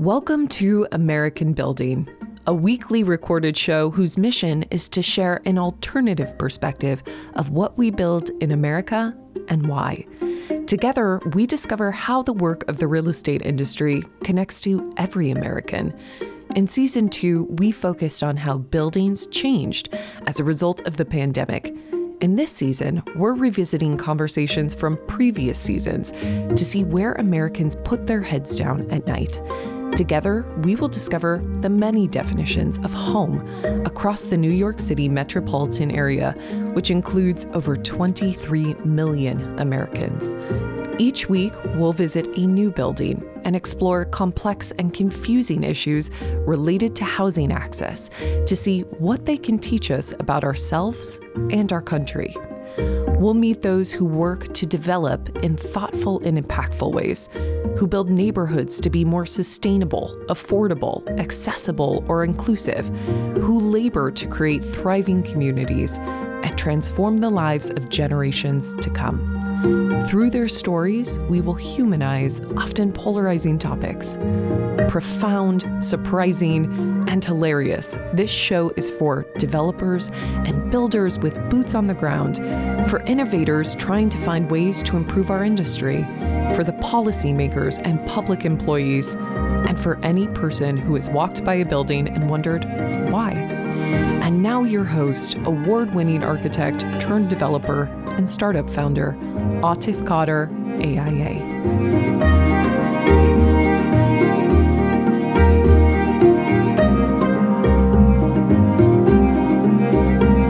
Welcome to American Building, a weekly recorded show whose mission is to share an alternative perspective of what we build in America and why. Together, we discover how the work of the real estate industry connects to every American. In season two, we focused on how buildings changed as a result of the pandemic. In this season, we're revisiting conversations from previous seasons to see where Americans put their heads down at night. Together, we will discover the many definitions of home across the New York City metropolitan area, which includes over 23 million Americans. Each week, we'll visit a new building and explore complex and confusing issues related to housing access to see what they can teach us about ourselves and our country. We'll meet those who work to develop in thoughtful and impactful ways, who build neighborhoods to be more sustainable, affordable, accessible, or inclusive, who labor to create thriving communities and transform the lives of generations to come. Through their stories, we will humanize often polarizing topics. Profound, surprising, and hilarious, this show is for developers and builders with boots on the ground, for innovators trying to find ways to improve our industry, for the policymakers and public employees, and for any person who has walked by a building and wondered why. And now, your host, award winning architect turned developer and startup founder, Atif Qadir, AIA.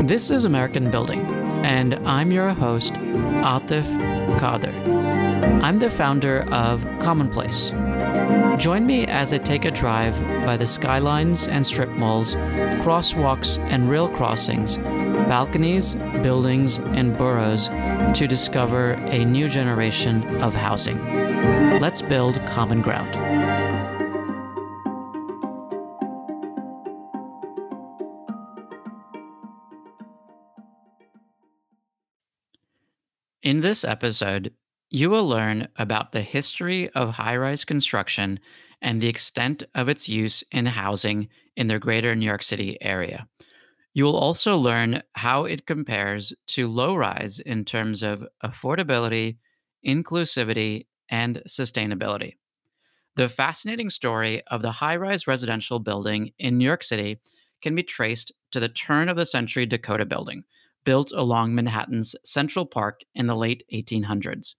This is American Building, and I'm your host, Atif Qadir. I'm the founder of Commonplace. Join me as I take a drive by the skylines and strip malls, crosswalks and rail crossings, balconies, buildings, and boroughs to discover a new generation of housing. Let's build common ground. In this episode, you will learn about the history of high rise construction and the extent of its use in housing in the greater New York City area. You will also learn how it compares to low rise in terms of affordability, inclusivity, and sustainability. The fascinating story of the high rise residential building in New York City can be traced to the turn of the century Dakota building, built along Manhattan's Central Park in the late 1800s.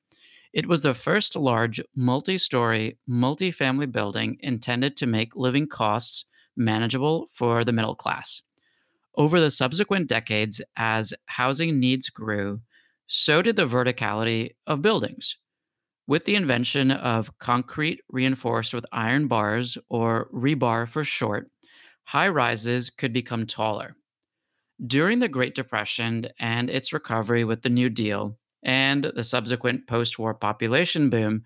It was the first large multi story, multi family building intended to make living costs manageable for the middle class. Over the subsequent decades, as housing needs grew, so did the verticality of buildings. With the invention of concrete reinforced with iron bars, or rebar for short, high rises could become taller. During the Great Depression and its recovery with the New Deal and the subsequent post war population boom,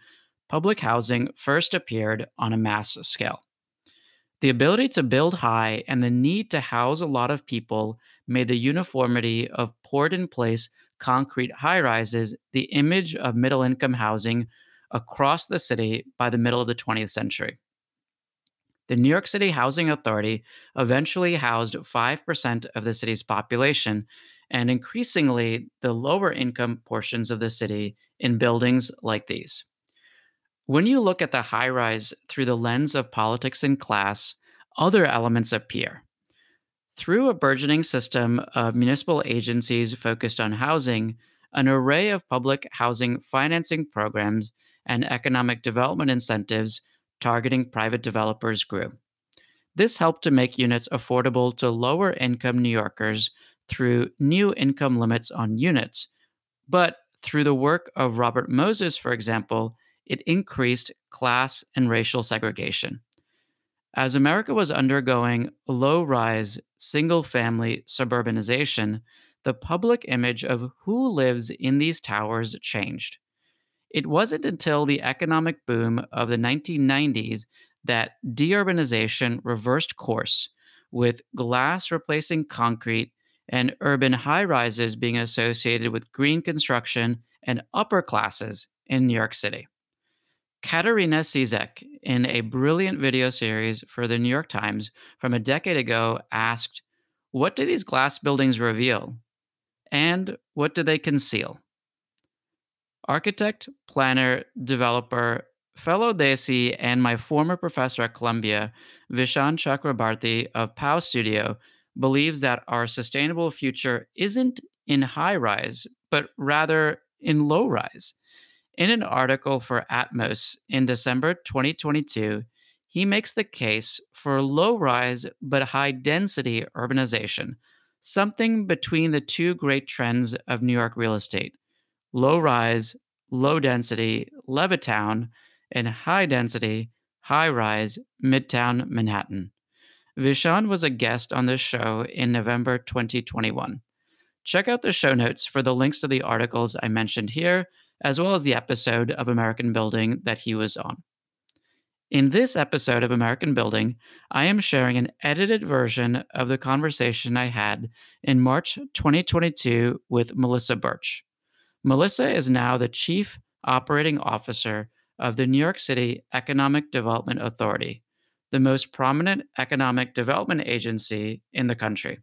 public housing first appeared on a mass scale. The ability to build high and the need to house a lot of people made the uniformity of poured in place concrete high rises the image of middle income housing across the city by the middle of the 20th century. The New York City Housing Authority eventually housed 5% of the city's population, and increasingly the lower income portions of the city in buildings like these. When you look at the high rise through the lens of politics and class, other elements appear. Through a burgeoning system of municipal agencies focused on housing, an array of public housing financing programs and economic development incentives targeting private developers grew. This helped to make units affordable to lower income New Yorkers through new income limits on units. But through the work of Robert Moses, for example, it increased class and racial segregation. As America was undergoing low rise, single family suburbanization, the public image of who lives in these towers changed. It wasn't until the economic boom of the 1990s that deurbanization reversed course, with glass replacing concrete and urban high rises being associated with green construction and upper classes in New York City. Katerina Cizek, in a brilliant video series for the New York Times from a decade ago, asked, What do these glass buildings reveal? And what do they conceal? Architect, planner, developer, fellow Desi, and my former professor at Columbia, Vishaan Chakrabarti of POW Studio, believes that our sustainable future isn't in high rise, but rather in low rise. In an article for Atmos in December 2022, he makes the case for low rise but high density urbanization, something between the two great trends of New York real estate low rise, low density, Levittown, and high density, high rise, Midtown Manhattan. Vishaan was a guest on this show in November 2021. Check out the show notes for the links to the articles I mentioned here, as well as the episode of American Building that he was on. In this episode of American Building, I am sharing an edited version of the conversation I had in March 2022 with Melissa Burch. Melissa is now the Chief Operating Officer of the New York City Economic Development Authority, the most prominent economic development agency in the country.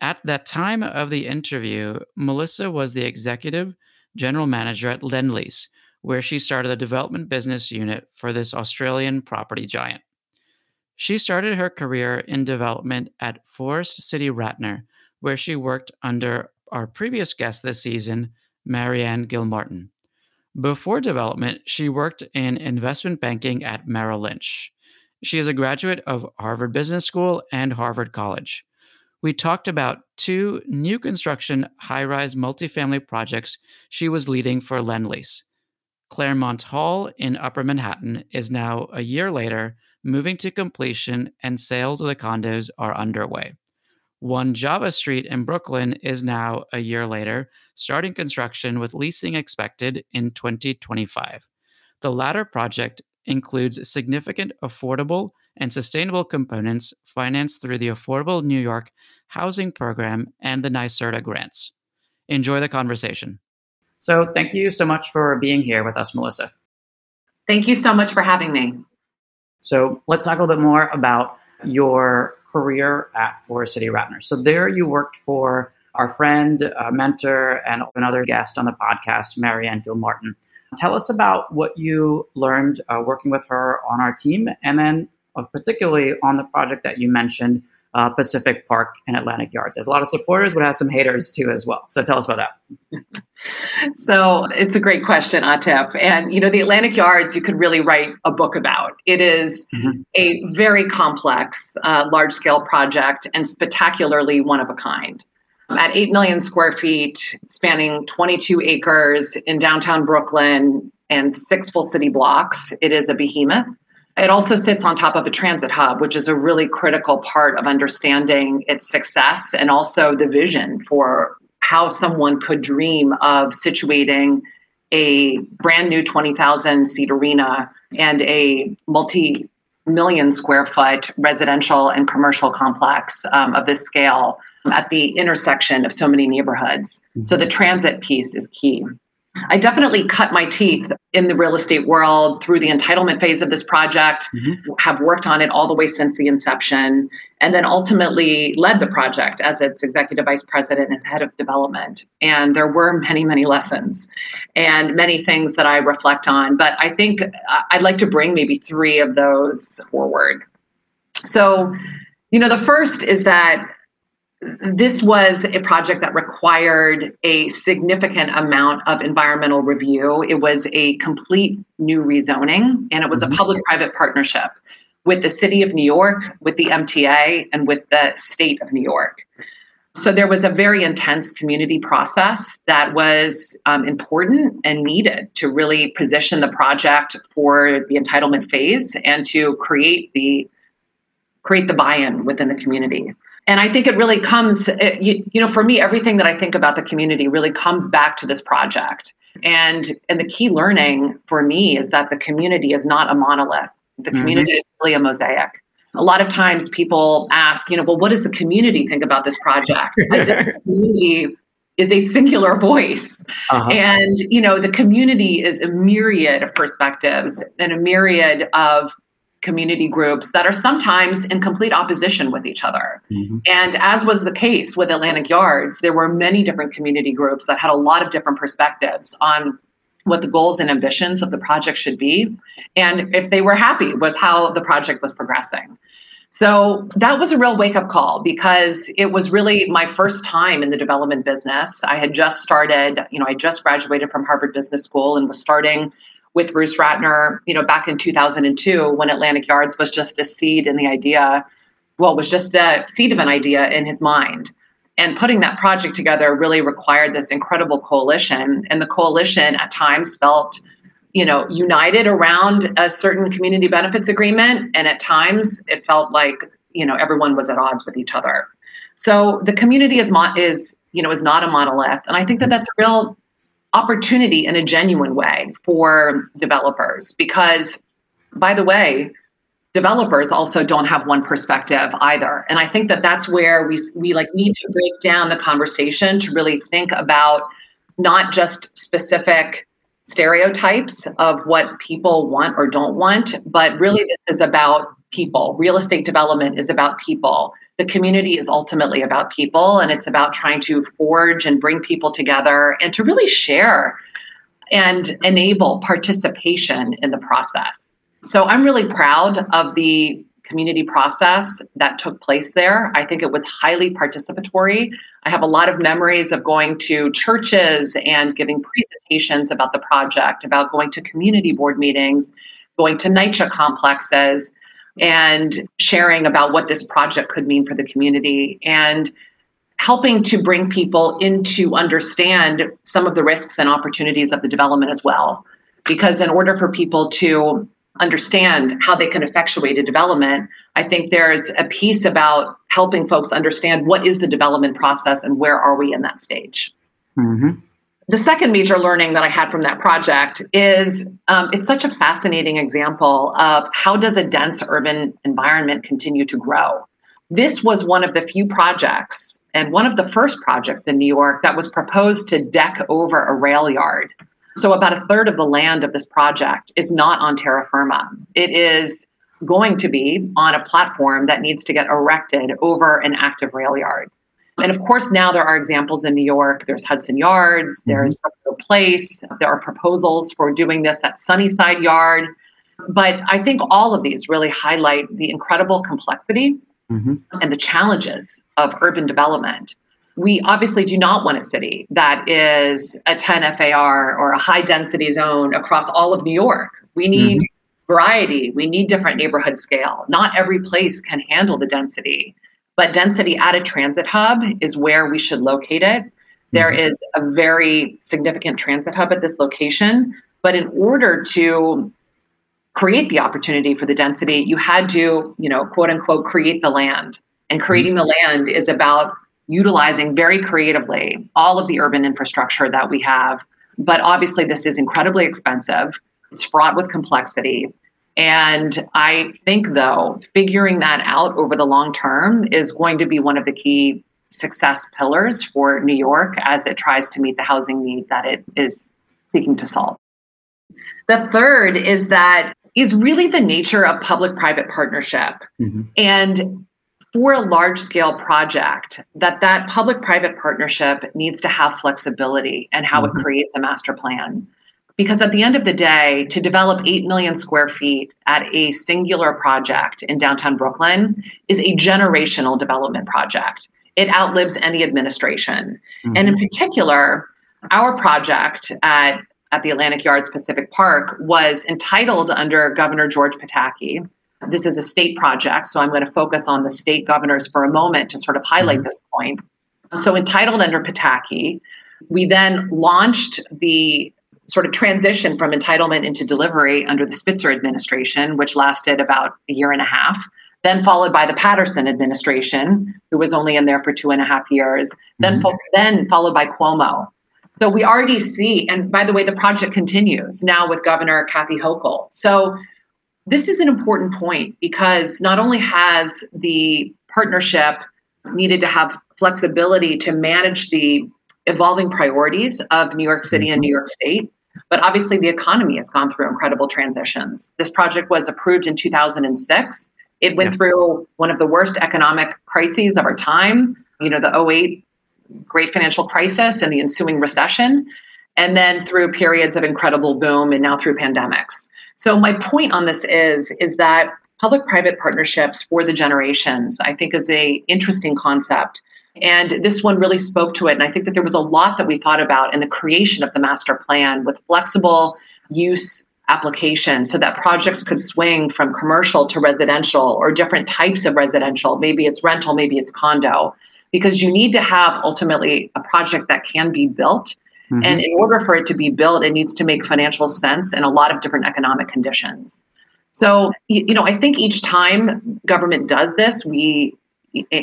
At that time of the interview, Melissa was the executive general manager at Lendlease, where she started the development business unit for this Australian property giant. She started her career in development at Forest City Ratner, where she worked under our previous guest this season, MaryAnne Gilmartin. Before development, she worked in investment banking at Merrill Lynch. She is a graduate of Harvard Business School and Harvard College. We talked about two new construction high rise multifamily projects she was leading for Lendlease. Claremont Hall in Upper Manhattan is now a year later moving to completion, and sales of the condos are underway. One Java Street in Brooklyn is now a year later, starting construction with leasing expected in 2025. The latter project includes significant affordable and sustainable components financed through the Affordable New York Housing Program and the NYSERDA grants. Enjoy the conversation. So, thank you so much for being here with us, Melissa. Thank you so much for having me. So, let's talk a little bit more about your career at Forest City Ratner. So there you worked for our friend, uh, mentor, and another guest on the podcast, MaryAnne Gilmartin. Tell us about what you learned uh, working with her on our team, and then particularly on the project that you mentioned, uh, Pacific Park and Atlantic Yards. There's a lot of supporters, but has some haters too as well. So tell us about that. so it's a great question, Atif. And you know, the Atlantic Yards, you could really write a book about. It is mm-hmm. a very complex, uh, large-scale project and spectacularly one of a kind. At 8 million square feet, spanning 22 acres in downtown Brooklyn and six full city blocks, it is a behemoth. It also sits on top of a transit hub, which is a really critical part of understanding its success and also the vision for how someone could dream of situating a brand new 20,000 seat arena and a multi million square foot residential and commercial complex um, of this scale at the intersection of so many neighborhoods. So the transit piece is key. I definitely cut my teeth in the real estate world through the entitlement phase of this project, mm-hmm. have worked on it all the way since the inception, and then ultimately led the project as its executive vice president and head of development. And there were many, many lessons and many things that I reflect on. But I think I'd like to bring maybe three of those forward. So, you know, the first is that this was a project that required a significant amount of environmental review. It was a complete new rezoning, and it was mm-hmm. a public private partnership with the city of New York, with the MTA, and with the state of New York. So there was a very intense community process that was um, important and needed to really position the project for the entitlement phase and to create the create the buy-in within the community and I think it really comes, it, you, you know, for me, everything that I think about the community really comes back to this project. And and the key learning for me is that the community is not a monolith. The mm-hmm. community is really a mosaic. A lot of times people ask, you know, well, what does the community think about this project? The community is a singular voice. Uh-huh. And, you know, the community is a myriad of perspectives and a myriad of community groups that are sometimes in complete opposition with each other. Mm-hmm. And as was the case with Atlantic Yards, there were many different community groups that had a lot of different perspectives on what the goals and ambitions of the project should be and if they were happy with how the project was progressing. So that was a real wake up call because it was really my first time in the development business. I had just started, you know, I just graduated from Harvard Business School and was starting with Bruce Ratner, you know, back in 2002 when Atlantic Yards was just a seed in the idea, well, was just a seed of an idea in his mind. And putting that project together really required this incredible coalition. And the coalition at times felt you know united around a certain community benefits agreement and at times it felt like you know everyone was at odds with each other so the community is mo- is you know is not a monolith and i think that that's a real opportunity in a genuine way for developers because by the way developers also don't have one perspective either and i think that that's where we we like need to break down the conversation to really think about not just specific stereotypes of what people want or don't want, but really this is about people. Real estate development is about people. The community is ultimately about people, and it's about trying to forge and bring people together and to really share and enable participation in the process. So I'm really proud of the community process that took place there. I think it was highly participatory. I have a lot of memories of going to churches and giving presentations about the project, about going to community board meetings, going to NYCHA complexes, and sharing about what this project could mean for the community and helping to bring people into understand some of the risks and opportunities of the development as well. Because in order for people to understand how they can effectuate a development, I think there's a piece about helping folks understand what is the development process and where are we in that stage. Mm-hmm. The second major learning that I had from that project is um, it's such a fascinating example of how does a dense urban environment continue to grow. This was one of the few projects and one of the first projects in New York that was proposed to deck over a rail yard so, about a third of the land of this project is not on terra firma. It is going to be on a platform that needs to get erected over an active rail yard. And of course, now there are examples in New York. There's Hudson Yards, mm-hmm. there's Place, there are proposals for doing this at Sunnyside Yard. But I think all of these really highlight the incredible complexity mm-hmm. and the challenges of urban development we obviously do not want a city that is a 10 FAR or a high density zone across all of New York. We need mm-hmm. variety, we need different neighborhood scale. Not every place can handle the density, but density at a transit hub is where we should locate it. There mm-hmm. is a very significant transit hub at this location, but in order to create the opportunity for the density, you had to, you know, quote unquote, create the land. And creating the land is about utilizing very creatively all of the urban infrastructure that we have. But obviously, this is incredibly expensive, it's fraught with complexity. And I think, though, figuring that out over the long term is going to be one of the key success pillars for New York as it tries to meet the housing need that it is seeking to solve. The third is that is really the nature of public private partnership. Mm-hmm. And for a large scale project that that public private partnership needs to have flexibility and how mm-hmm. it creates a master plan because at the end of the day to develop 8 million square feet at a singular project in downtown brooklyn is a generational development project it outlives any administration mm-hmm. and in particular our project at at the Atlantic Yards Pacific Park was entitled under Governor George Pataki this is a state project, so I'm going to focus on the state governors for a moment to sort of highlight mm-hmm. this point. So, entitled under Pataki, we then launched the sort of transition from entitlement into delivery under the Spitzer administration, which lasted about a year and a half, then followed by the Paterson administration, who was only in there for two and a half years, then, mm-hmm. then followed by Cuomo. So we already see, and by the way, the project continues now with Governor Kathy Hochul. So this is an important point because not only has the partnership needed to have flexibility to manage the evolving priorities of New York City and New York State. But obviously, the economy has gone through incredible transitions. This project was approved in 2006. It went yeah. through one of the worst economic crises of our time, you know, the 08 great financial crisis and the ensuing recession, and then through periods of incredible boom and now through pandemics. So my point on this is is that public-private partnerships for the generations, I think, is a interesting concept. And this one really spoke to it. And I think that there was a lot that we thought about in the creation of the master plan with flexible use application so that projects could swing from commercial to residential or different types of residential. Maybe it's rental, maybe it's condo, because you need to have ultimately a project that can be built. Mm-hmm. And in order for it to be built, it needs to make financial sense in a lot of different economic conditions. So, you know, I think each time government does this, we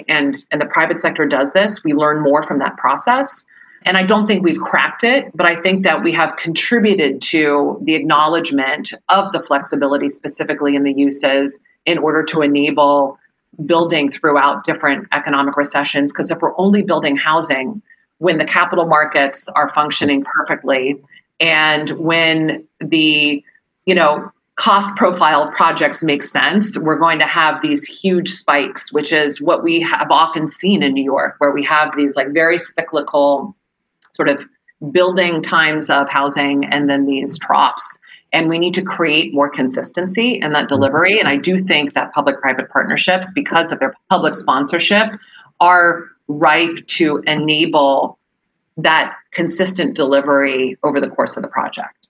and and the private sector does this, we learn more from that process. And I don't think we've cracked it, but I think that we have contributed to the acknowledgement of the flexibility, specifically in the uses, in order to enable building throughout different economic recessions. Because if we're only building housing when the capital markets are functioning perfectly and when the you know cost profile projects make sense, we're going to have these huge spikes, which is what we have often seen in New York, where we have these like very cyclical sort of building times of housing and then these troughs. And we need to create more consistency in that delivery. And I do think that public private partnerships, because of their public sponsorship, are ripe to enable that consistent delivery over the course of the project.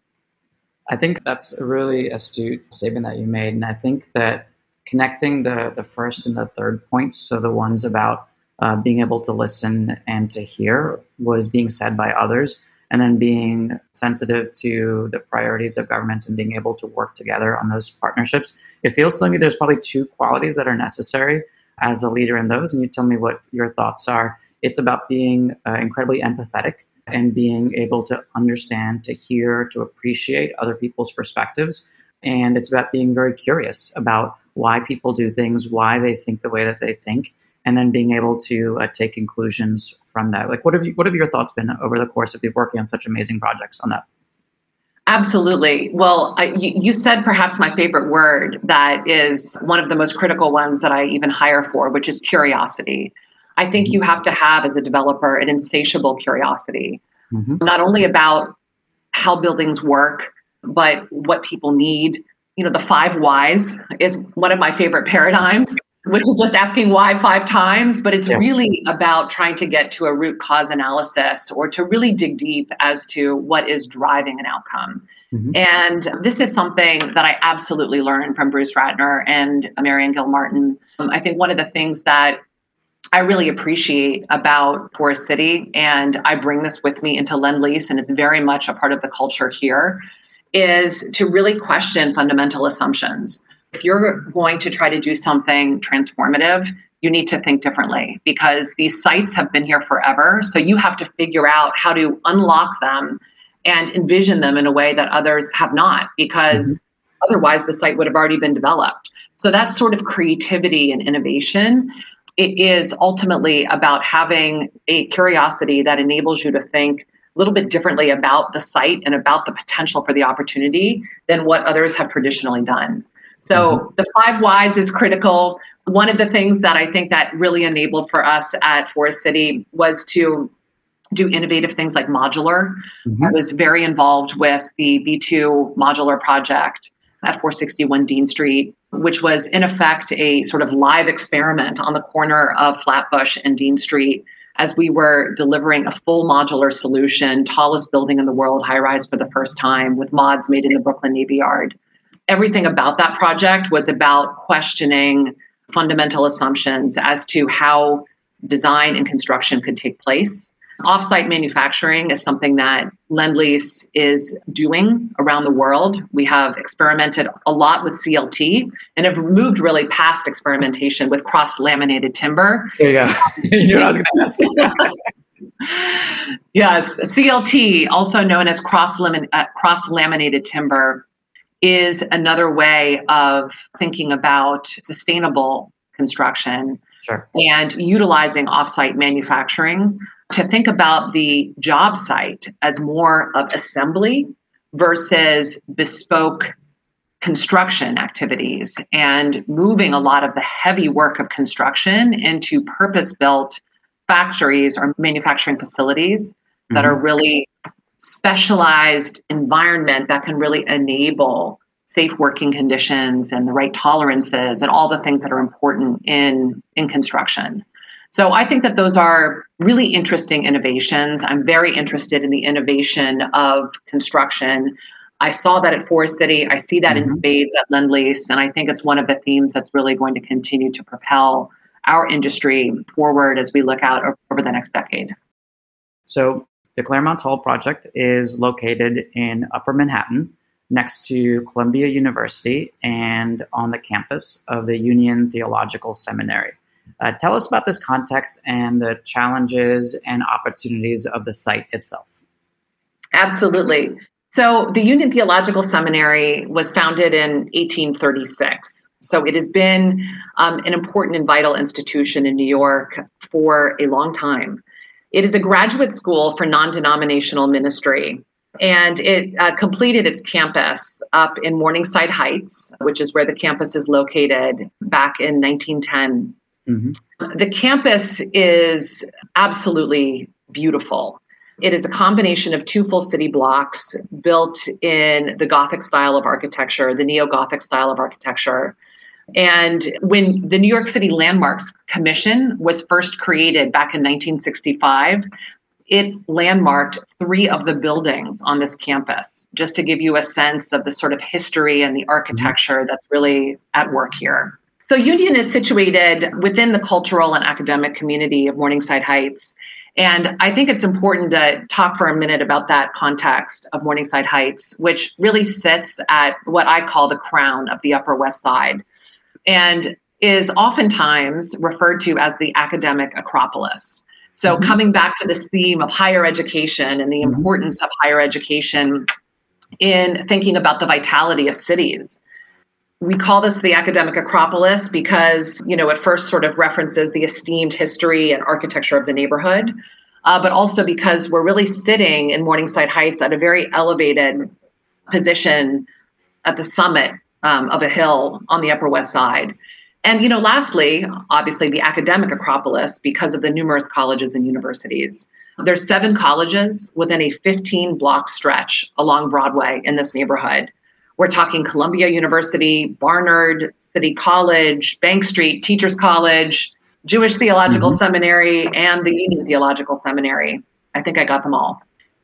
I think that's a really astute statement that you made. And I think that connecting the, the first and the third points, so the ones about uh, being able to listen and to hear what is being said by others, and then being sensitive to the priorities of governments and being able to work together on those partnerships. It feels to me there's probably two qualities that are necessary as a leader in those. And you tell me what your thoughts are. It's about being uh, incredibly empathetic and being able to understand, to hear, to appreciate other people's perspectives. And it's about being very curious about why people do things, why they think the way that they think, and then being able to uh, take conclusions from that. Like, what have you, what have your thoughts been over the course of you working on such amazing projects on that? Absolutely. Well, I, you, you, said perhaps my favorite word that is one of the most critical ones that I even hire for, which is curiosity. I think you have to have, as a developer, an insatiable curiosity, mm-hmm. not only about how buildings work, but what people need. You know, the five whys is one of my favorite paradigms which is just asking why five times, but it's yeah. really about trying to get to a root cause analysis or to really dig deep as to what is driving an outcome. Mm-hmm. And this is something that I absolutely learned from Bruce Ratner and MaryAnne Gilmartin. Um, I think one of the things that I really appreciate about Forest City, and I bring this with me into Lendlease, and it's very much a part of the culture here, is to really question fundamental assumptions if you're going to try to do something transformative, you need to think differently because these sites have been here forever. So you have to figure out how to unlock them and envision them in a way that others have not because mm-hmm. otherwise the site would have already been developed. So that's sort of creativity and innovation it is ultimately about having a curiosity that enables you to think a little bit differently about the site and about the potential for the opportunity than what others have traditionally done. So mm-hmm. the five whys is critical. One of the things that I think that really enabled for us at Forest City was to do innovative things like modular. Mm-hmm. I was very involved with the B2 modular project at 461 Dean Street, which was in effect a sort of live experiment on the corner of Flatbush and Dean Street as we were delivering a full modular solution, tallest building in the world, high rise for the first time, with mods made in the Brooklyn Navy Yard everything about that project was about questioning fundamental assumptions as to how design and construction could take place. Offsite manufacturing is something that Lendlease is doing around the world. We have experimented a lot with CLT and have moved really past experimentation with cross laminated timber. There you go. you know what I was going to ask. yes, CLT, also known as cross uh, laminated timber, is another way of thinking about sustainable construction sure. and utilizing offsite manufacturing to think about the job site as more of assembly versus bespoke construction activities and moving a lot of the heavy work of construction into purpose built factories or manufacturing facilities mm-hmm. that are really specialized environment that can really enable safe working conditions and the right tolerances and all the things that are important in in construction. So I think that those are really interesting innovations. I'm very interested in the innovation of construction. I saw that at Forest City. I see that mm-hmm. in spades at Lendlease. And I think it's one of the themes that's really going to continue to propel our industry forward as we look out over the next decade. So, the Claremont Hall project is located in Upper Manhattan next to Columbia University and on the campus of the Union Theological Seminary. Uh, tell us about this context and the challenges and opportunities of the site itself. Absolutely. So, the Union Theological Seminary was founded in 1836. So, it has been um, an important and vital institution in New York for a long time. It is a graduate school for non denominational ministry. And it uh, completed its campus up in Morningside Heights, which is where the campus is located, back in 1910. Mm-hmm. The campus is absolutely beautiful. It is a combination of two full city blocks built in the Gothic style of architecture, the neo Gothic style of architecture. And when the New York City Landmarks Commission was first created back in 1965, it landmarked three of the buildings on this campus, just to give you a sense of the sort of history and the mm-hmm. architecture that's really at work here. So, Union is situated within the cultural and academic community of Morningside Heights. And I think it's important to talk for a minute about that context of Morningside Heights, which really sits at what I call the crown of the Upper West Side and is oftentimes referred to as the academic acropolis. So, mm-hmm. coming back to this theme of higher education and the mm-hmm. importance of higher education in thinking about the vitality of cities. We call this the academic acropolis because, you know, it first sort of references the esteemed history and architecture of the neighborhood, uh, but also because we're really sitting in Morningside Heights at a very elevated position at the summit um, of a hill on the Upper West Side. And, you know, lastly, obviously the academic acropolis because of the numerous colleges and universities. There's seven colleges within a 15 block stretch along Broadway in this neighborhood. We're talking Columbia University, Barnard, City College, Bank Street, Teachers College, Jewish Theological mm-hmm. Seminary, and the Union Theological Seminary. I think I got them all.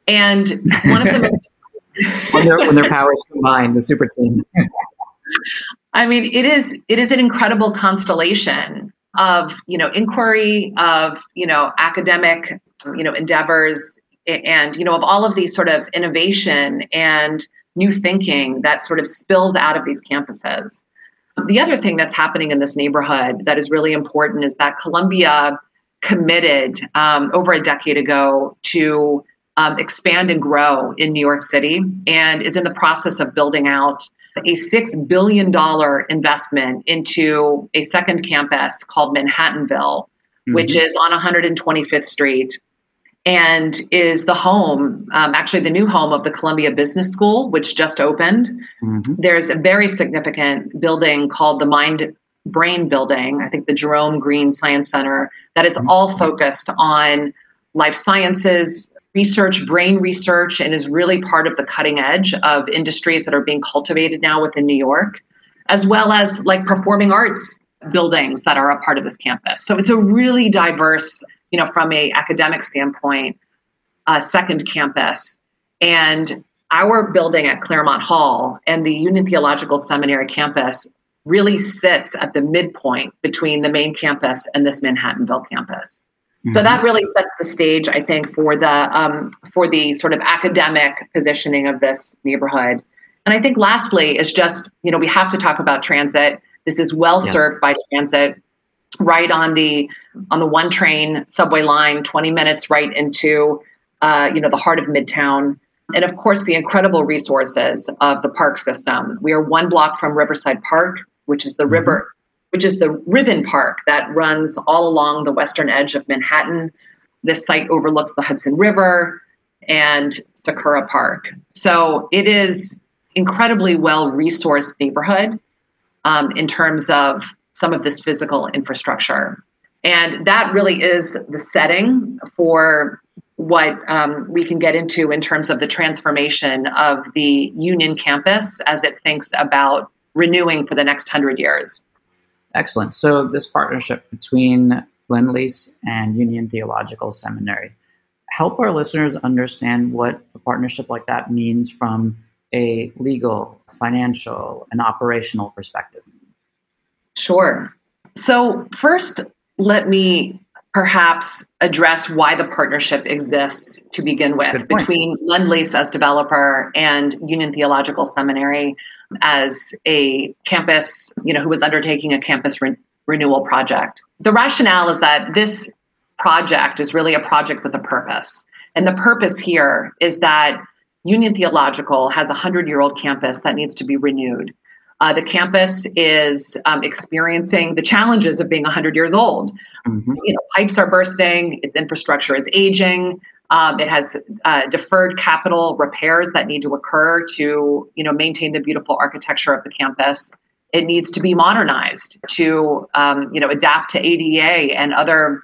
And one of the most when, their, when their powers combine, the super team. I mean, it is it is an incredible constellation of you know inquiry, of you know academic you know endeavors, and you know of all of these sort of innovation and new thinking that sort of spills out of these campuses. The other thing that's happening in this neighborhood that is really important is that Columbia committed um, over a decade ago to um, expand and grow in New York City and is in the process of building out a $6 billion investment into a second campus called Manhattanville, mm-hmm. which is on 125th Street and is the home, um, actually the new home of the Columbia Business School, which just opened. Mm-hmm. There's a very significant building called the Mind Brain Building, I think the Jerome Greene Science Center, that is mm-hmm. all focused on life sciences, research, brain research, and is really part of the cutting edge of industries that are being cultivated now within New York, as well as like performing arts buildings that are a part of this campus. So it's a really diverse you know, from a academic standpoint, a second campus. And our building at Claremont Hall and the Union Theological Seminary campus really sits at the midpoint between the main campus and this Manhattanville campus. Mm-hmm. So that really sets the stage, I think, for the um, for the sort of academic positioning of this neighborhood. And I think lastly is just you know we have to talk about transit. This is well served yeah. by transit right on the on the one train subway line 20 minutes right into uh, you know the heart of midtown and of course the incredible resources of the park system we are one block from riverside park which is the mm-hmm. river which is the ribbon park that runs all along the western edge of manhattan this site overlooks the Hudson River and Sakura Park. So it is incredibly well resourced neighborhood um, in terms of some of this physical infrastructure. And that really is the setting for what um, we can get into in terms of the transformation of the Union campus as it thinks about renewing for the next hundred years. Excellent. So, this partnership between Lendlease and Union Theological Seminary, help our listeners understand what a partnership like that means from a legal, financial, and operational perspective. Sure. So, first, let me perhaps address why the partnership exists to begin with between Lendlease as developer and Union Theological Seminary as a campus, you know, who was undertaking a campus re- renewal project. The rationale is that this project is really a project with a purpose. And the purpose here is that Union Theological has a 100 year old campus that needs to be renewed. Uh, the campus is um, experiencing the challenges of being 100 years old. Mm-hmm. You know, pipes are bursting, its infrastructure is aging. Um, it has uh, deferred capital repairs that need to occur to, you know, maintain the beautiful architecture of the campus. It needs to be modernized to, um, you know, adapt to ADA and other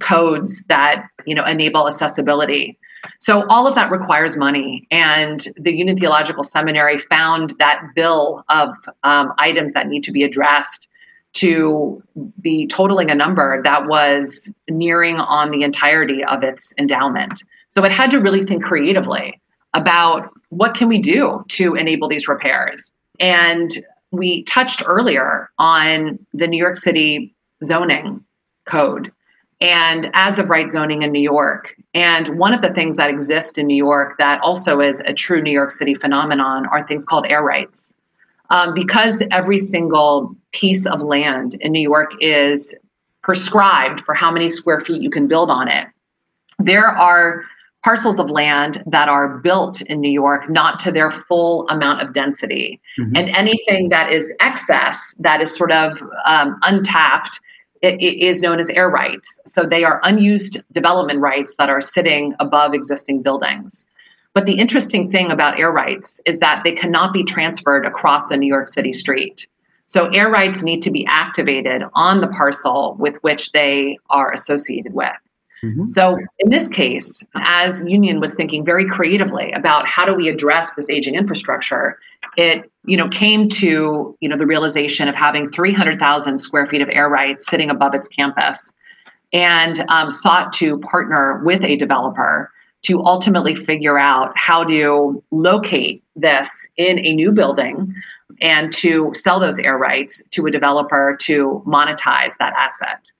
codes that, you know, enable accessibility. So all of that requires money. And the Union Theological Seminary found that bill of um, items that need to be addressed to be totaling a number that was nearing on the entirety of its endowment. So it had to really think creatively about what can we do to enable these repairs. And we touched earlier on the New York City zoning code and as of right zoning in New York. And one of the things that exist in New York that also is a true New York City phenomenon are things called air rights. Um, because every single piece of land in New York is prescribed for how many square feet you can build on it, there are parcels of land that are built in New York not to their full amount of density. Mm-hmm. And anything that is excess, that is sort of um, untapped, it, it is known as air rights. So they are unused development rights that are sitting above existing buildings. But the interesting thing about air rights is that they cannot be transferred across a New York City street. So air rights need to be activated on the parcel with which they are associated with. Mm-hmm. So in this case, as Union was thinking very creatively about how do we address this aging infrastructure, it you know came to you know the realization of having 300,000 square feet of air rights sitting above its campus, and um, sought to partner with a developer to ultimately figure out how to locate this in a new building and to sell those air rights to a developer to monetize that asset.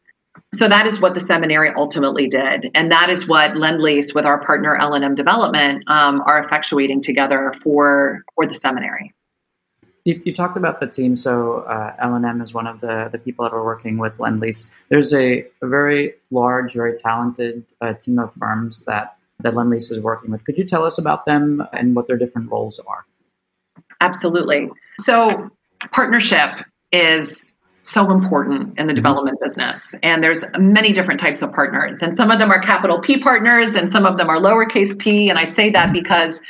So that is what the seminary ultimately did, and that is what Lendlease, with our partner L&M Development, um, are effectuating together for for the seminary. You, you talked about the team. So uh, L&M is one of the the people that are working with Lendlease. There's a, a very large, very talented uh, team of firms that that Lendlease is working with. Could you tell us about them and what their different roles are? Absolutely. So partnership is so important in the mm-hmm. development business. And there's many different types of partners. And some of them are capital P partners and some of them are lowercase p. And I say that because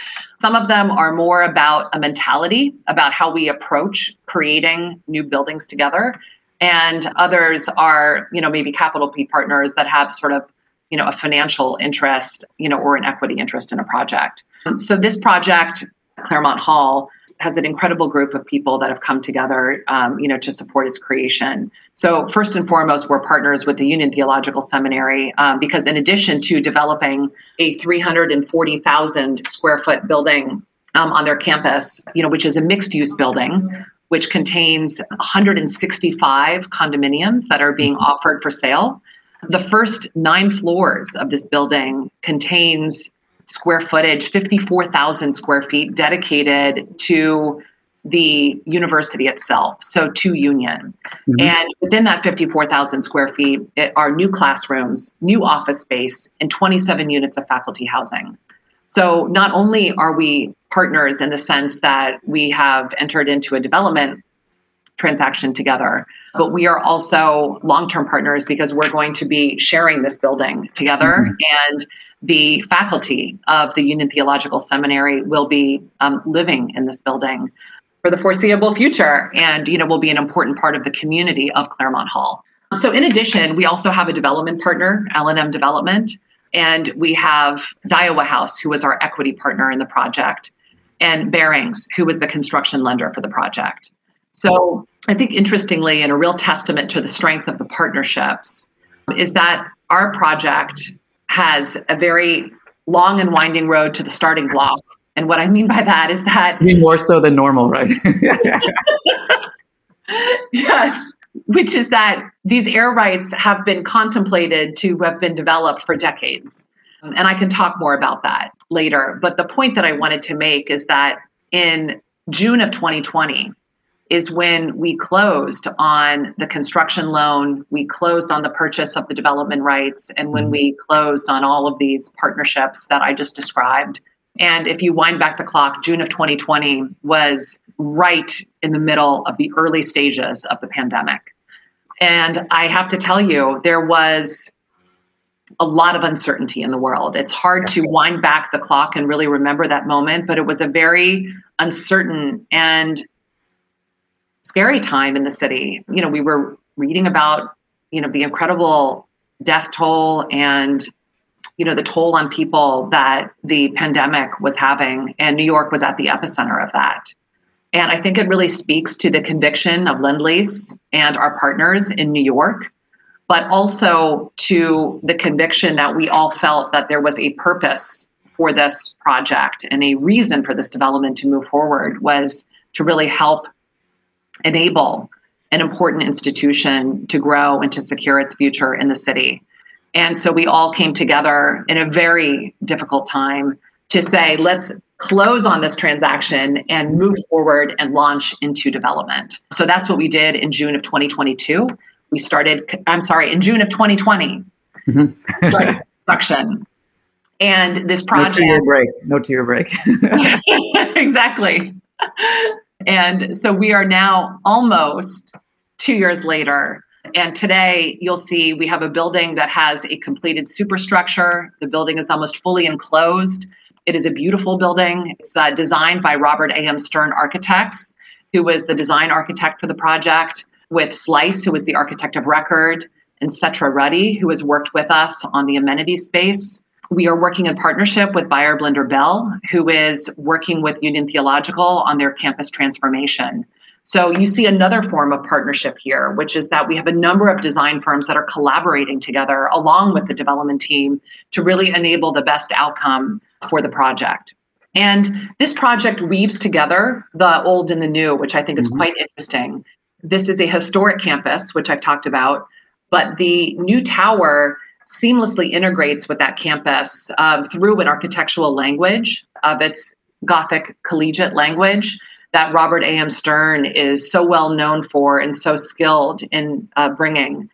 some of them are more about a mentality, about how we approach creating new buildings together. And others are, you know, maybe capital P partners that have sort of, you know, a financial interest, you know, or an equity interest in a project. So this project Claremont Hall has an incredible group of people that have come together, um, you know, to support its creation. So first and foremost, we're partners with the Union Theological Seminary um, because in addition to developing a 340,000 square foot building um, on their campus, you know, which is a mixed use building, which contains 165 condominiums that are being offered for sale. The first nine floors of this building contains square footage, 54,000 square feet dedicated to the university itself, so to Union. Mm-hmm. And within that 54,000 square feet it are new classrooms, new office space, and 27 units of faculty housing. So not only are we partners in the sense that we have entered into a development transaction together. But we are also long term partners because we're going to be sharing this building together. Mm-hmm. And the faculty of the Union Theological Seminary will be um, living in this building for the foreseeable future and you know will be an important part of the community of Claremont Hall. So in addition, we also have a development partner, L&M Development, and we have Daiwa House, who was our equity partner in the project, and Barings, who was the construction lender for the project. So I think interestingly, and a real testament to the strength of the partnerships, is that our project has a very long and winding road to the starting block. And what I mean by that is that. Mean more so than normal, right? yes, which is that these air rights have been contemplated to have been developed for decades. And I can talk more about that later. But the point that I wanted to make is that in June of 2020, is when we closed on the construction loan, we closed on the purchase of the development rights, and when mm-hmm. we closed on all of these partnerships that I just described. And if you wind back the clock, June of 2020 was right in the middle of the early stages of the pandemic. And I have to tell you, there was a lot of uncertainty in the world. It's hard to wind back the clock and really remember that moment, but it was a very uncertain and scary time in the city. You know, we were reading about, you know, the incredible death toll and you know the toll on people that the pandemic was having and new york was at the epicenter of that and i think it really speaks to the conviction of lendlease and our partners in new york but also to the conviction that we all felt that there was a purpose for this project and a reason for this development to move forward was to really help enable an important institution to grow and to secure its future in the city. And so we all came together in a very difficult time to say, let's close on this transaction and move forward and launch into development. So that's what we did in June of 2022. We started, I'm sorry, in June of 2020, mm-hmm. construction. And this project. No to your break. No to your break. exactly. And so we are now almost two years later. And today you'll see we have a building that has a completed superstructure. The building is almost fully enclosed. It is a beautiful building. It's uh, designed by Robert A.M. Stern Architects, who was the design architect for the project, with Slice, who was the architect of record, and CetraRuddy, who has worked with us on the amenity space. We are working in partnership with Beyer Blinder Belle, who is working with Union Theological on their campus transformation. So you see another form of partnership here, which is that we have a number of design firms that are collaborating together along with the development team to really enable the best outcome for the project. And this project weaves together the old and the new, which I think is mm-hmm. quite interesting. This is a historic campus, which I've talked about, but the new tower seamlessly integrates with that campus uh, through an architectural language of its Gothic collegiate language that Robert A.M. Stern is so well known for and so skilled in uh, bringing.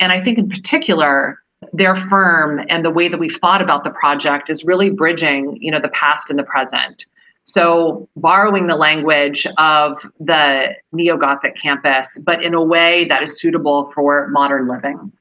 And I think in particular, their firm and the way that we've thought about the project is really bridging, you know, the past and the present. So borrowing the language of the neo-Gothic campus, but in a way that is suitable for modern living.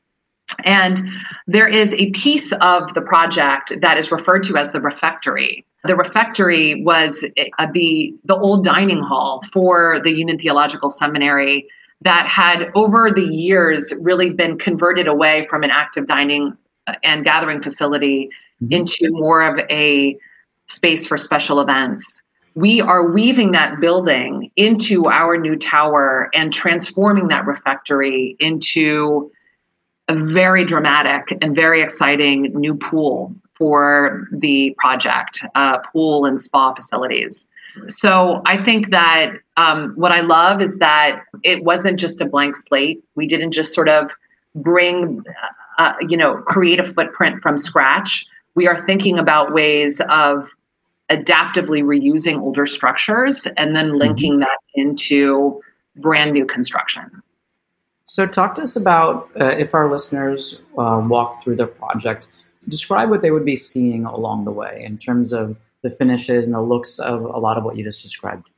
And there is a piece of the project that is referred to as the refectory. The refectory was uh, the, the old dining hall for the Union Theological Seminary that had over the years really been converted away from an active dining uh, and gathering facility mm-hmm. into more of a space for special events. We are weaving that building into our new tower and transforming that refectory into a very dramatic and very exciting new pool for the project, uh, pool and spa facilities. So I think that um, what I love is that it wasn't just a blank slate. We didn't just sort of bring, uh, you know, create a footprint from scratch. We are thinking about ways of adaptively reusing older structures and then mm-hmm. linking that into brand new construction. So, talk to us about uh, if our listeners uh, walk through the project, describe what they would be seeing along the way in terms of the finishes and the looks of a lot of what you just described.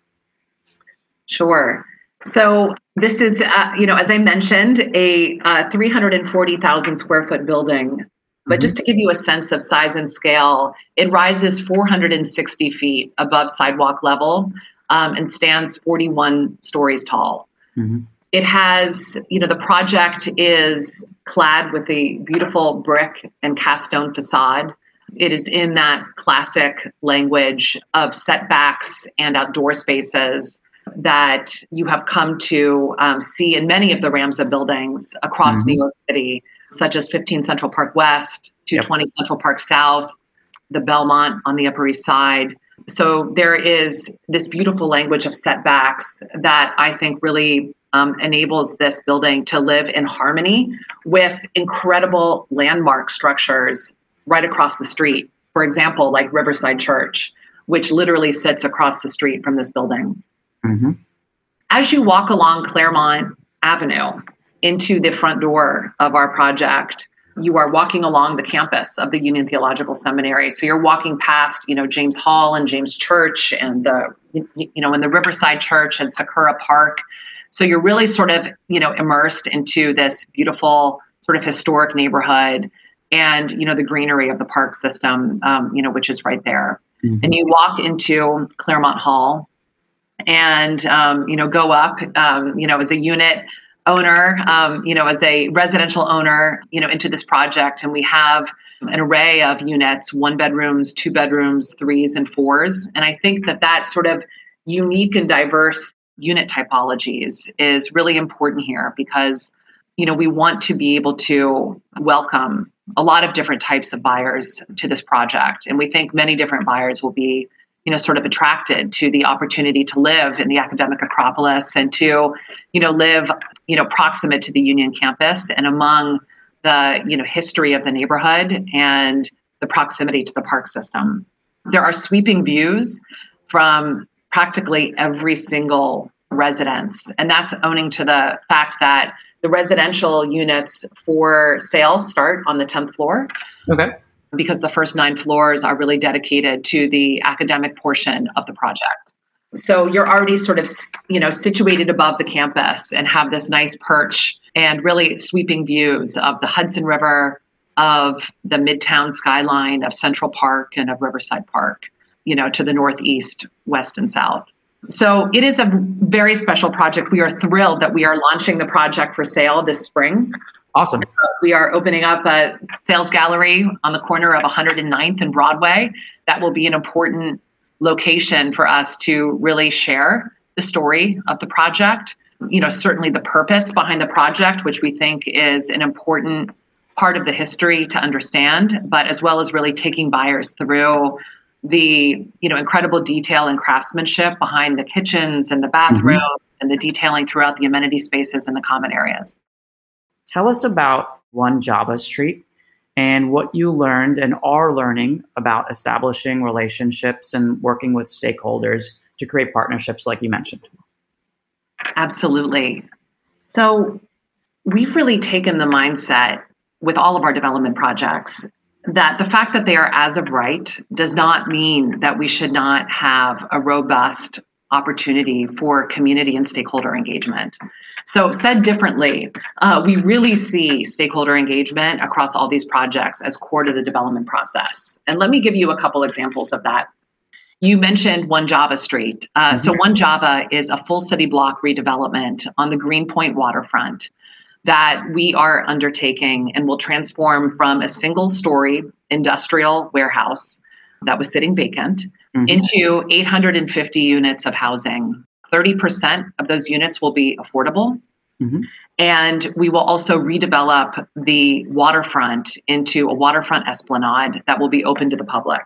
Sure. So this is, uh, you know, as I mentioned, a uh, 340,000 square foot building. But mm-hmm. just to give you a sense of size and scale, it rises 460 feet above sidewalk level um, and stands 41 stories tall. Mm-hmm. It has, you know, the project is clad with a beautiful brick and cast stone facade. It is in that classic language of setbacks and outdoor spaces that you have come to um, see in many of the RAMSA buildings across mm-hmm. New York City, such as 15 Central Park West, 220 yep. Central Park South, the Belmont on the Upper East Side. So there is this beautiful language of setbacks that I think really um, enables this building to live in harmony with incredible landmark structures right across the street. For example, like Riverside Church, which literally sits across the street from this building. Mm-hmm. As you walk along Claremont Avenue into the front door of our project, you are walking along the campus of the Union Theological Seminary. So you're walking past, you know, James Hall and James Church and the, you know, in the Riverside Church and Sakura Park. So you're really sort of, you know, immersed into this beautiful sort of historic neighborhood and, you know, the greenery of the park system, um, you know, which is right there. Mm-hmm. And you walk into Claremont Hall and, um, you know, go up, um, you know, as a unit owner, um, you know, as a residential owner, you know, into this project. And we have an array of units, one bedrooms, two bedrooms, threes and fours. And I think that that sort of unique and diverse unit typologies is really important here because you know we want to be able to welcome a lot of different types of buyers to this project. And we think many different buyers will be you know sort of attracted to the opportunity to live in the academic acropolis and to you know live you know proximate to the union campus and among the you know history of the neighborhood and the proximity to the park system. There are sweeping views from practically every single residence. And that's owning to the fact that the residential units for sale start on the 10th floor. Okay. Because the first nine floors are really dedicated to the academic portion of the project. So you're already sort of, you know, situated above the campus and have this nice perch and really sweeping views of the Hudson River, of the Midtown skyline, of Central Park and of Riverside Park, you know, to the northeast, west, and south. So it is a very special project. We are thrilled that we are launching the project for sale this spring. Awesome. We are opening up a sales gallery on the corner of 109th and Broadway. That will be an important location for us to really share the story of the project. You know, certainly the purpose behind the project, which we think is an important part of the history to understand, but as well as really taking buyers through the you know incredible detail and craftsmanship behind the kitchens and the bathrooms mm-hmm. and the detailing throughout the amenity spaces and the common areas. Tell us about One Java Street and what you learned and are learning about establishing relationships and working with stakeholders to create partnerships like you mentioned. Absolutely. So, we've really taken the mindset with all of our development projects that the fact that they are as of right does not mean that we should not have a robust opportunity for community and stakeholder engagement. So, said differently, uh, we really see stakeholder engagement across all these projects as core to the development process. And let me give you a couple examples of that. You mentioned One Java Street. Uh, mm-hmm. So, One Java is a full city block redevelopment on the Greenpoint waterfront that we are undertaking and will transform from a single story industrial warehouse that was sitting vacant mm-hmm. into 850 units of housing. 30% of those units will be affordable. Mm-hmm. And we will also redevelop the waterfront into a waterfront esplanade that will be open to the public.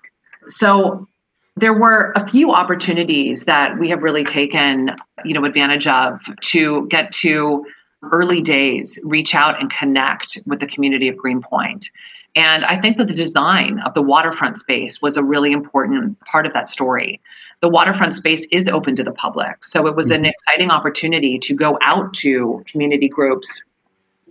So there were a few opportunities that we have really taken, you know, advantage of to get to early days reach out and connect with the community of Greenpoint. And I think that the design of the waterfront space was a really important part of that story. The waterfront space is open to the public. So it was an mm-hmm. exciting opportunity to go out to community groups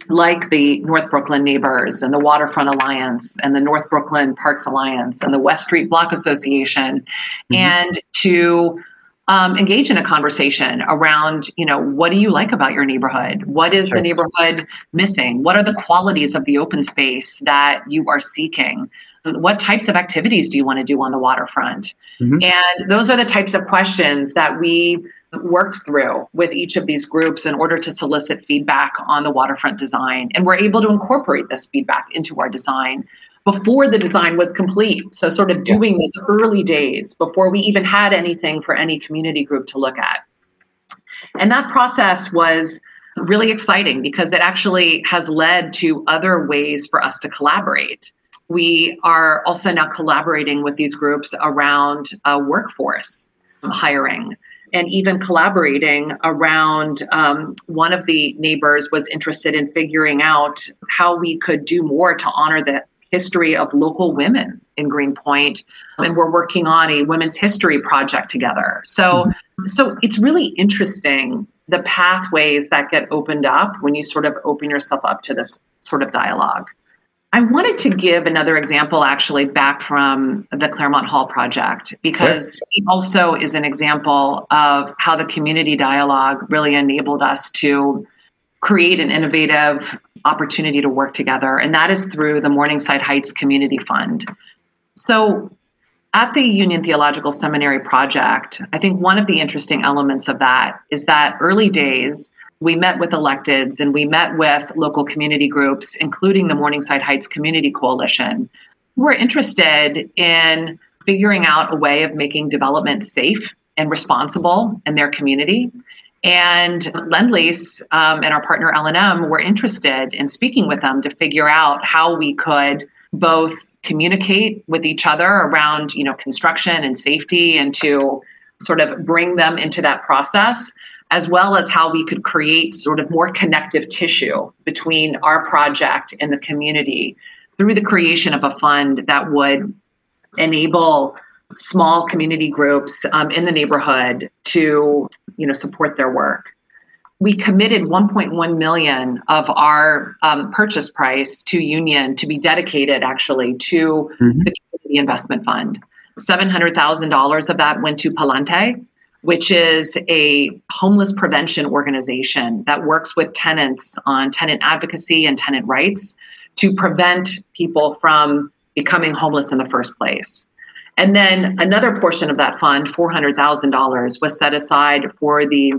like the North Brooklyn Neighbors and the Waterfront Alliance and the North Brooklyn Parks Alliance and the West Street Block Association mm-hmm. and to um, engage in a conversation around, you know, what do you like about your neighborhood? What is sure. the neighborhood missing? What are the qualities of the open space that you are seeking? What types of activities do you want to do on the waterfront? Mm-hmm. And those are the types of questions that we worked through with each of these groups in order to solicit feedback on the waterfront design. And we're able to incorporate this feedback into our design before the design was complete. So, sort of doing this early days before we even had anything for any community group to look at. And that process was really exciting because it actually has led to other ways for us to collaborate. We are also now collaborating with these groups around uh, workforce hiring and even collaborating around um, one of the neighbors was interested in figuring out how we could do more to honor the history of local women in Greenpoint, and we're working on a women's history project together. So, mm-hmm. so it's really interesting the pathways that get opened up when you sort of open yourself up to this sort of dialogue. I wanted to give another example actually back from the Claremont Hall project because it also is an example of how the community dialogue really enabled us to create an innovative opportunity to work together, and that is through the Morningside Heights Community Fund. So, at the Union Theological Seminary project, I think one of the interesting elements of that is that early days, we met with electeds and we met with local community groups, including the Morningside Heights Community Coalition, who were interested in figuring out a way of making development safe and responsible in their community. And Lendlease um, and our partner L&M were interested in speaking with them to figure out how we could both communicate with each other around, you know, construction and safety and to sort of bring them into that process as well as how we could create sort of more connective tissue between our project and the community through the creation of a fund that would enable small community groups um, in the neighborhood to you know support their work we committed 1.1 million of our um, purchase price to union to be dedicated actually to mm-hmm. the community investment fund $700000 of that went to palante which is a homeless prevention organization that works with tenants on tenant advocacy and tenant rights to prevent people from becoming homeless in the first place. And then another portion of that fund, $400,000, was set aside for the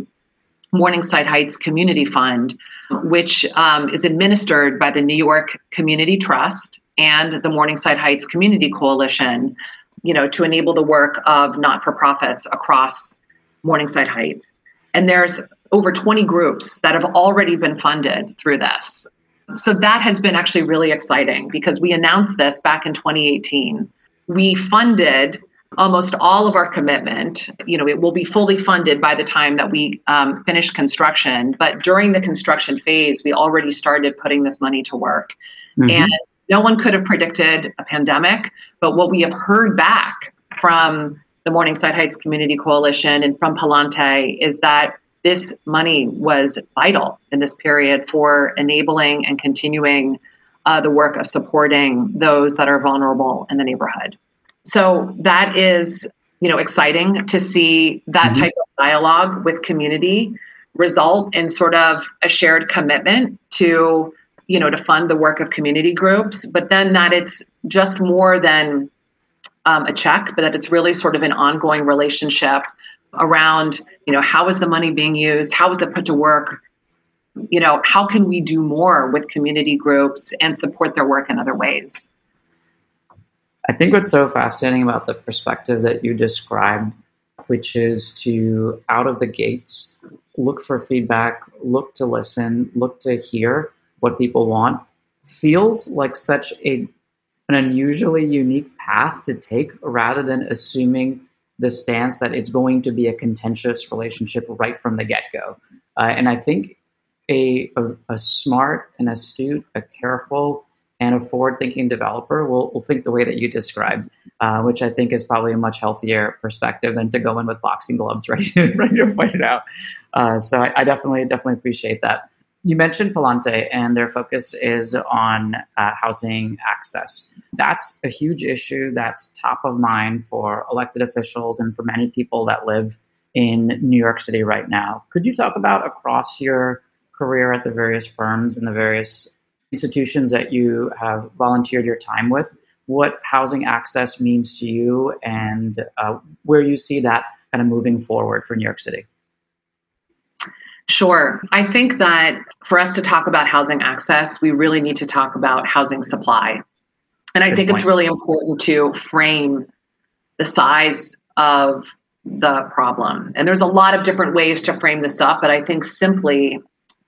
Morningside Heights Community Fund, which um, is administered by the New York Community Trust and the Morningside Heights Community Coalition, you know, to enable the work of not-for-profits across Morningside Heights. And there's over 20 groups that have already been funded through this. So that has been actually really exciting because we announced this back in 2018 we funded almost all of our commitment. You know, it will be fully funded by the time that we um, finish construction. But during the construction phase, we already started putting this money to work. Mm-hmm. And no one could have predicted a pandemic. But what we have heard back from the Morningside Heights Community Coalition and from Palante is that this money was vital in this period for enabling and continuing uh, the work of supporting those that are vulnerable in the neighborhood. So that is, you know, exciting to see that mm-hmm. type of dialogue with community result in sort of a shared commitment to, you know, to fund the work of community groups. But then that it's just more than um, a check, but that it's really sort of an ongoing relationship around, you know, how is the money being used? How is it put to work? You know, how can we do more with community groups and support their work in other ways? I think what's so fascinating about the perspective that you described, which is to out of the gates look for feedback, look to listen, look to hear what people want, feels like such a an unusually unique path to take rather than assuming the stance that it's going to be a contentious relationship right from the get-go. Uh, and I think a, a, a smart and astute, a careful, and a forward-thinking developer will, will think the way that you described, uh, which I think is probably a much healthier perspective than to go in with boxing gloves ready to, ready to fight it out. Uh, so I, I, definitely definitely appreciate that. You mentioned Palante, and their focus is on uh, housing access. That's a huge issue that's top of mind for elected officials and for many people that live in New York City right now. Could you talk about across your career at the various firms and the various institutions that you have volunteered your time with, what housing access means to you and uh, where you see that kind of moving forward for New York City? Sure. I think that for us to talk about housing access, we really need to talk about housing supply. And I Good think point. it's really important to frame the size of the problem. And there's a lot of different ways to frame this up, but I think simply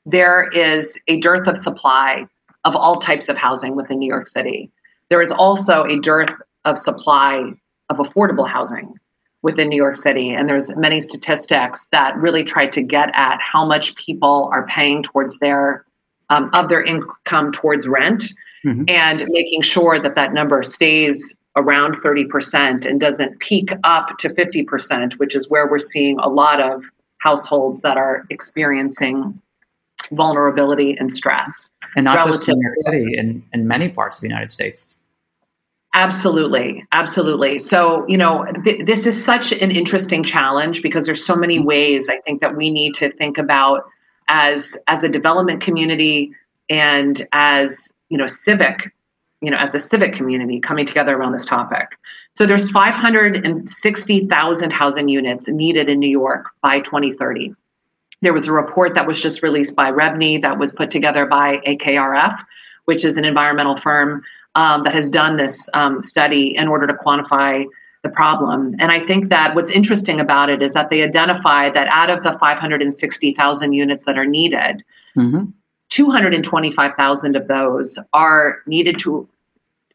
there is a dearth of supply of all types of housing within New York City. There is also a dearth of supply of affordable housing within New York City. And there's many statistics that really try to get at how much people are paying towards their um, of their income towards rent mm-hmm. and making sure that that number stays around 30% and doesn't peak up to 50%, which is where we're seeing a lot of households that are experiencing vulnerability and stress. And not just in New York City, in, in many parts of the United States. Absolutely, absolutely. So, you know, th- this is such an interesting challenge because there's so many mm-hmm. ways I think that we need to think about as as a development community and as, you know, civic, you know, as a civic community coming together around this topic. So there's 560,000 housing units needed in New York by 2030. There was a report that was just released by REBNY that was put together by AKRF, which is an environmental firm um, that has done this um, study in order to quantify the problem. And I think that what's interesting about it is that they identify that out of the 560,000 units that are needed, mm-hmm. 225,000 of those are needed to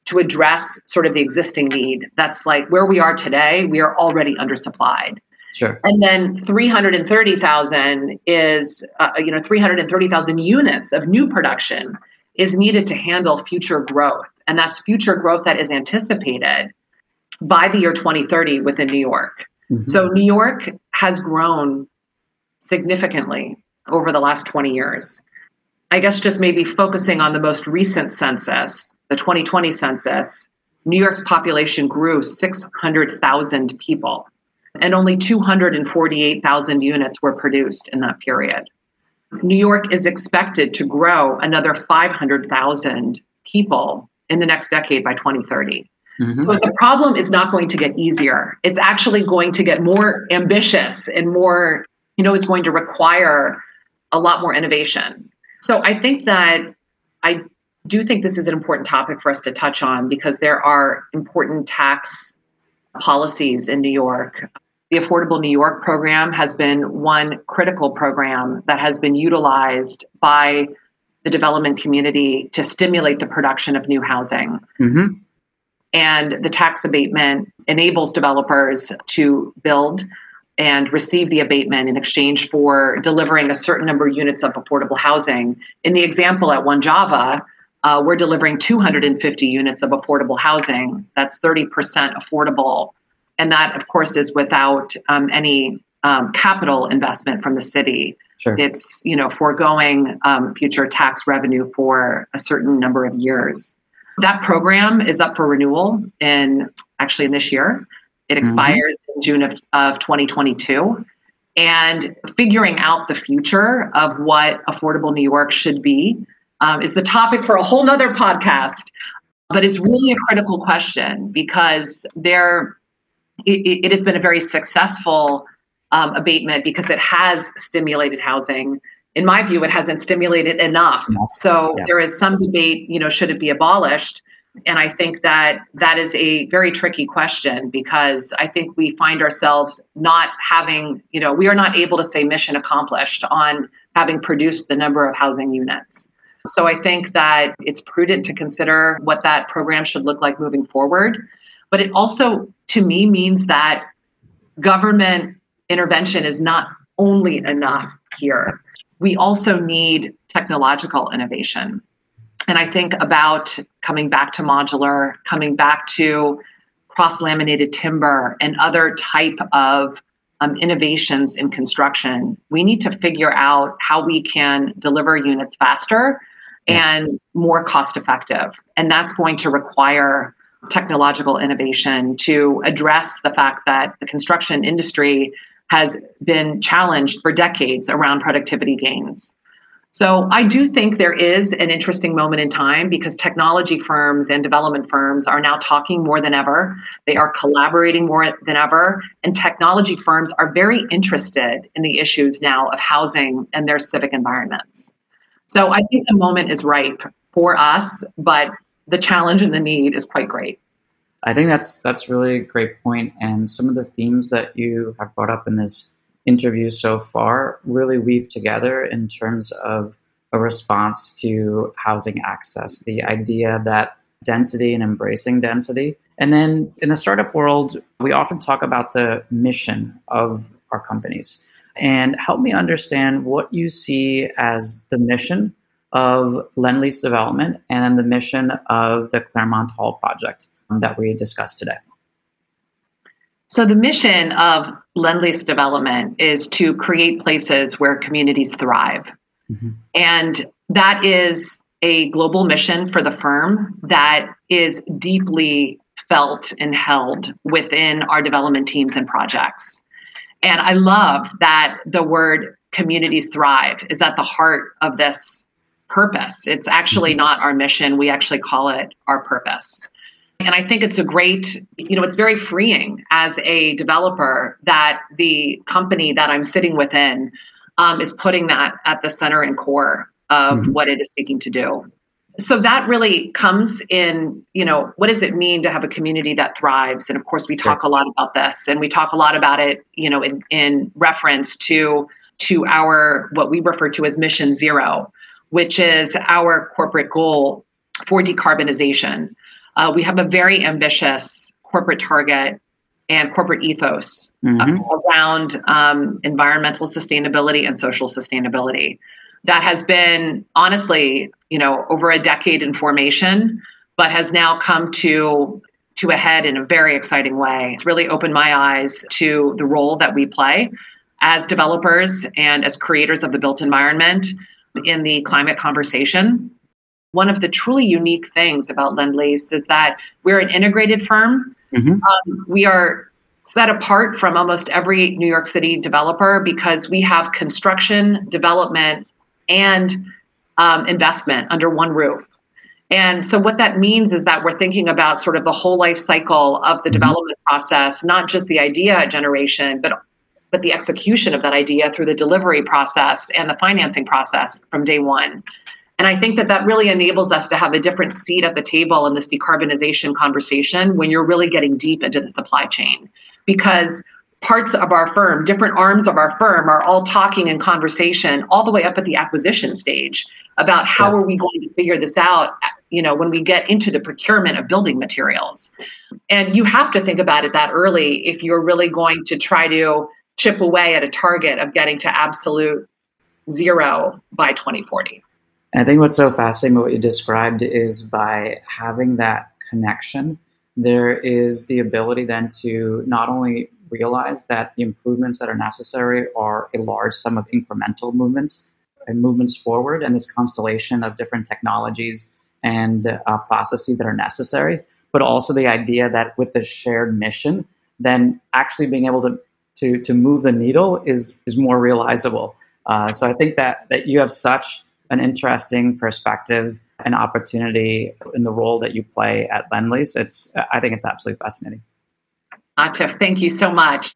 to address sort of the existing need. That's like where we are today, we are already undersupplied. Sure. And then 330,000 is, uh, you know, 330,000 units of new production is needed to handle future growth. And that's future growth that is anticipated by the year 2030 within New York. Mm-hmm. So New York has grown significantly over the last 20 years. I guess just maybe focusing on the most recent census, the 2020 census, New York's population grew 600,000 people, and only 248,000 units were produced in that period. New York is expected to grow another 500,000 people in the next decade by 2030. Mm-hmm. So the problem is not going to get easier. It's actually going to get more ambitious and more, you know, is going to require a lot more innovation. So I think that I do think this is an important topic for us to touch on because there are important tax policies in New York. The Affordable New York program has been one critical program that has been utilized by the development community to stimulate the production of new housing. Mm-hmm. And the tax abatement enables developers to build and receive the abatement in exchange for delivering a certain number of units of affordable housing. In the example at One Java, uh, we're delivering 250 units of affordable housing. That's 30% affordable. And that, of course, is without um, any um, capital investment from the city. Sure. It's you know foregoing um, future tax revenue for a certain number of years. That program is up for renewal in actually in this year. It mm-hmm. expires mm-hmm. in June of, of 2022. And figuring out the future of what affordable New York should be um, is the topic for a whole nother podcast. But it's really a critical question because there it, it has been a very successful um, abatement because it has stimulated housing. In my view, it hasn't stimulated enough. So yeah. there is some debate, you know, should it be abolished? And I think that that is a very tricky question because I think we find ourselves not having, you know, we are not able to say mission accomplished on having produced the number of housing units. So I think that it's prudent to consider what that program should look like moving forward. But it also, to me, means that government intervention is not only enough here. We also need technological innovation. And I think about coming back to modular, coming back to cross laminated timber and other type of um, innovations in construction. We need to figure out how we can deliver units faster and more cost effective. And that's going to require technological innovation to address the fact that the construction industry has been challenged for decades around productivity gains. So I do think there is an interesting moment in time because technology firms and development firms are now talking more than ever. They are collaborating more than ever. And technology firms are very interested in the issues now of housing and their civic environments. So I think the moment is ripe for us, but the challenge and the need is quite great. I think that's that's really a great point, and some of the themes that you have brought up in this interview so far really weave together in terms of a response to housing access. The idea that density and embracing density, and then in the startup world, we often talk about the mission of our companies. And help me understand what you see as the mission of Lendlease Development and the mission of the Claremont Hall project that we discussed today? So, the mission of Lendlease Development is to create places where communities thrive. Mm-hmm. And that is a global mission for the firm that is deeply felt and held within our development teams and projects. And I love that the word communities thrive is at the heart of this purpose. It's actually mm-hmm. not our mission, we actually call it our purpose. And I think it's a great, you know, it's very freeing as a developer that the company that I'm sitting within um, is putting that at the center and core of mm-hmm. what it is seeking to do. So that really comes in, you know, what does it mean to have a community that thrives? And of course, we talk sure. a lot about this, and we talk a lot about it, you know, in, in reference to to our what we refer to as Mission Zero, which is our corporate goal for decarbonization. Uh, we have a very ambitious corporate target and corporate ethos uh, mm-hmm. around um, environmental sustainability and social sustainability. That has been honestly, you know, over a decade in formation, but has now come to to a head in a very exciting way. It's really opened my eyes to the role that we play as developers and as creators of the built environment in the climate conversation one of the truly unique things about Lendlease is that we're an integrated firm. Mm-hmm. Um, we are set apart from almost every New York City developer because we have construction, development, and um, investment under one roof. And so, what that means is that we're thinking about sort of the whole life cycle of the mm-hmm. development process, not just the idea generation, but but the execution of that idea through the delivery process and the financing process from day one. And I think that that really enables us to have a different seat at the table in this decarbonization conversation when you're really getting deep into the supply chain. Because parts of our firm, different arms of our firm are all talking in conversation all the way up at the acquisition stage about how are we going to figure this out, you know, when we get into the procurement of building materials. And you have to think about it that early if you're really going to try to chip away at a target of getting to absolute zero by 2040. I think what's so fascinating about what you described is by having that connection, there is the ability then to not only realize that the improvements that are necessary are a large sum of incremental movements and movements forward, and this constellation of different technologies and uh, processes that are necessary, but also the idea that with a shared mission, then actually being able to to, to move the needle is is more realizable. Uh, so I think that that you have such an interesting perspective and opportunity in the role that you play at Lendlease. It's I think it's absolutely fascinating. Atif, thank you so much.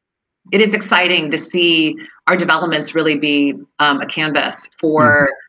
It is exciting to see our developments really be um, a canvas for. Mm-hmm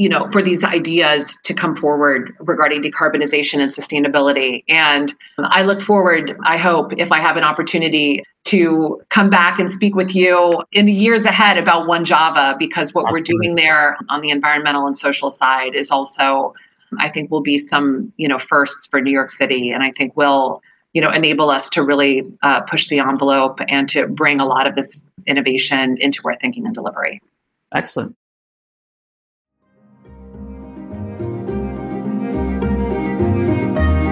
you know, for these ideas to come forward regarding decarbonization and sustainability. And I look forward, I hope, if I have an opportunity to come back and speak with you in the years ahead about One Java, because what Absolutely. we're doing there on the environmental and social side is also, I think, will be some, you know, firsts for New York City. And I think will, you know, enable us to really uh, push the envelope and to bring a lot of this innovation into our thinking and delivery. Excellent.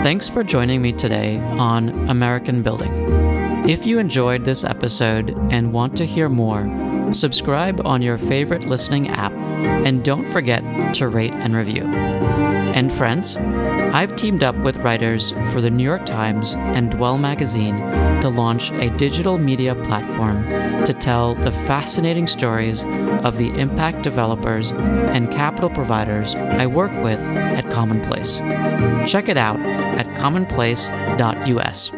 Thanks for joining me today on American Building. If you enjoyed this episode and want to hear more, subscribe on your favorite listening app, and don't forget to rate and review. And friends, I've teamed up with writers for the New York Times and Dwell magazine to launch a digital media platform to tell the fascinating stories of the impact developers and capital providers I work with at Commonplace. Check it out at commonplace.us.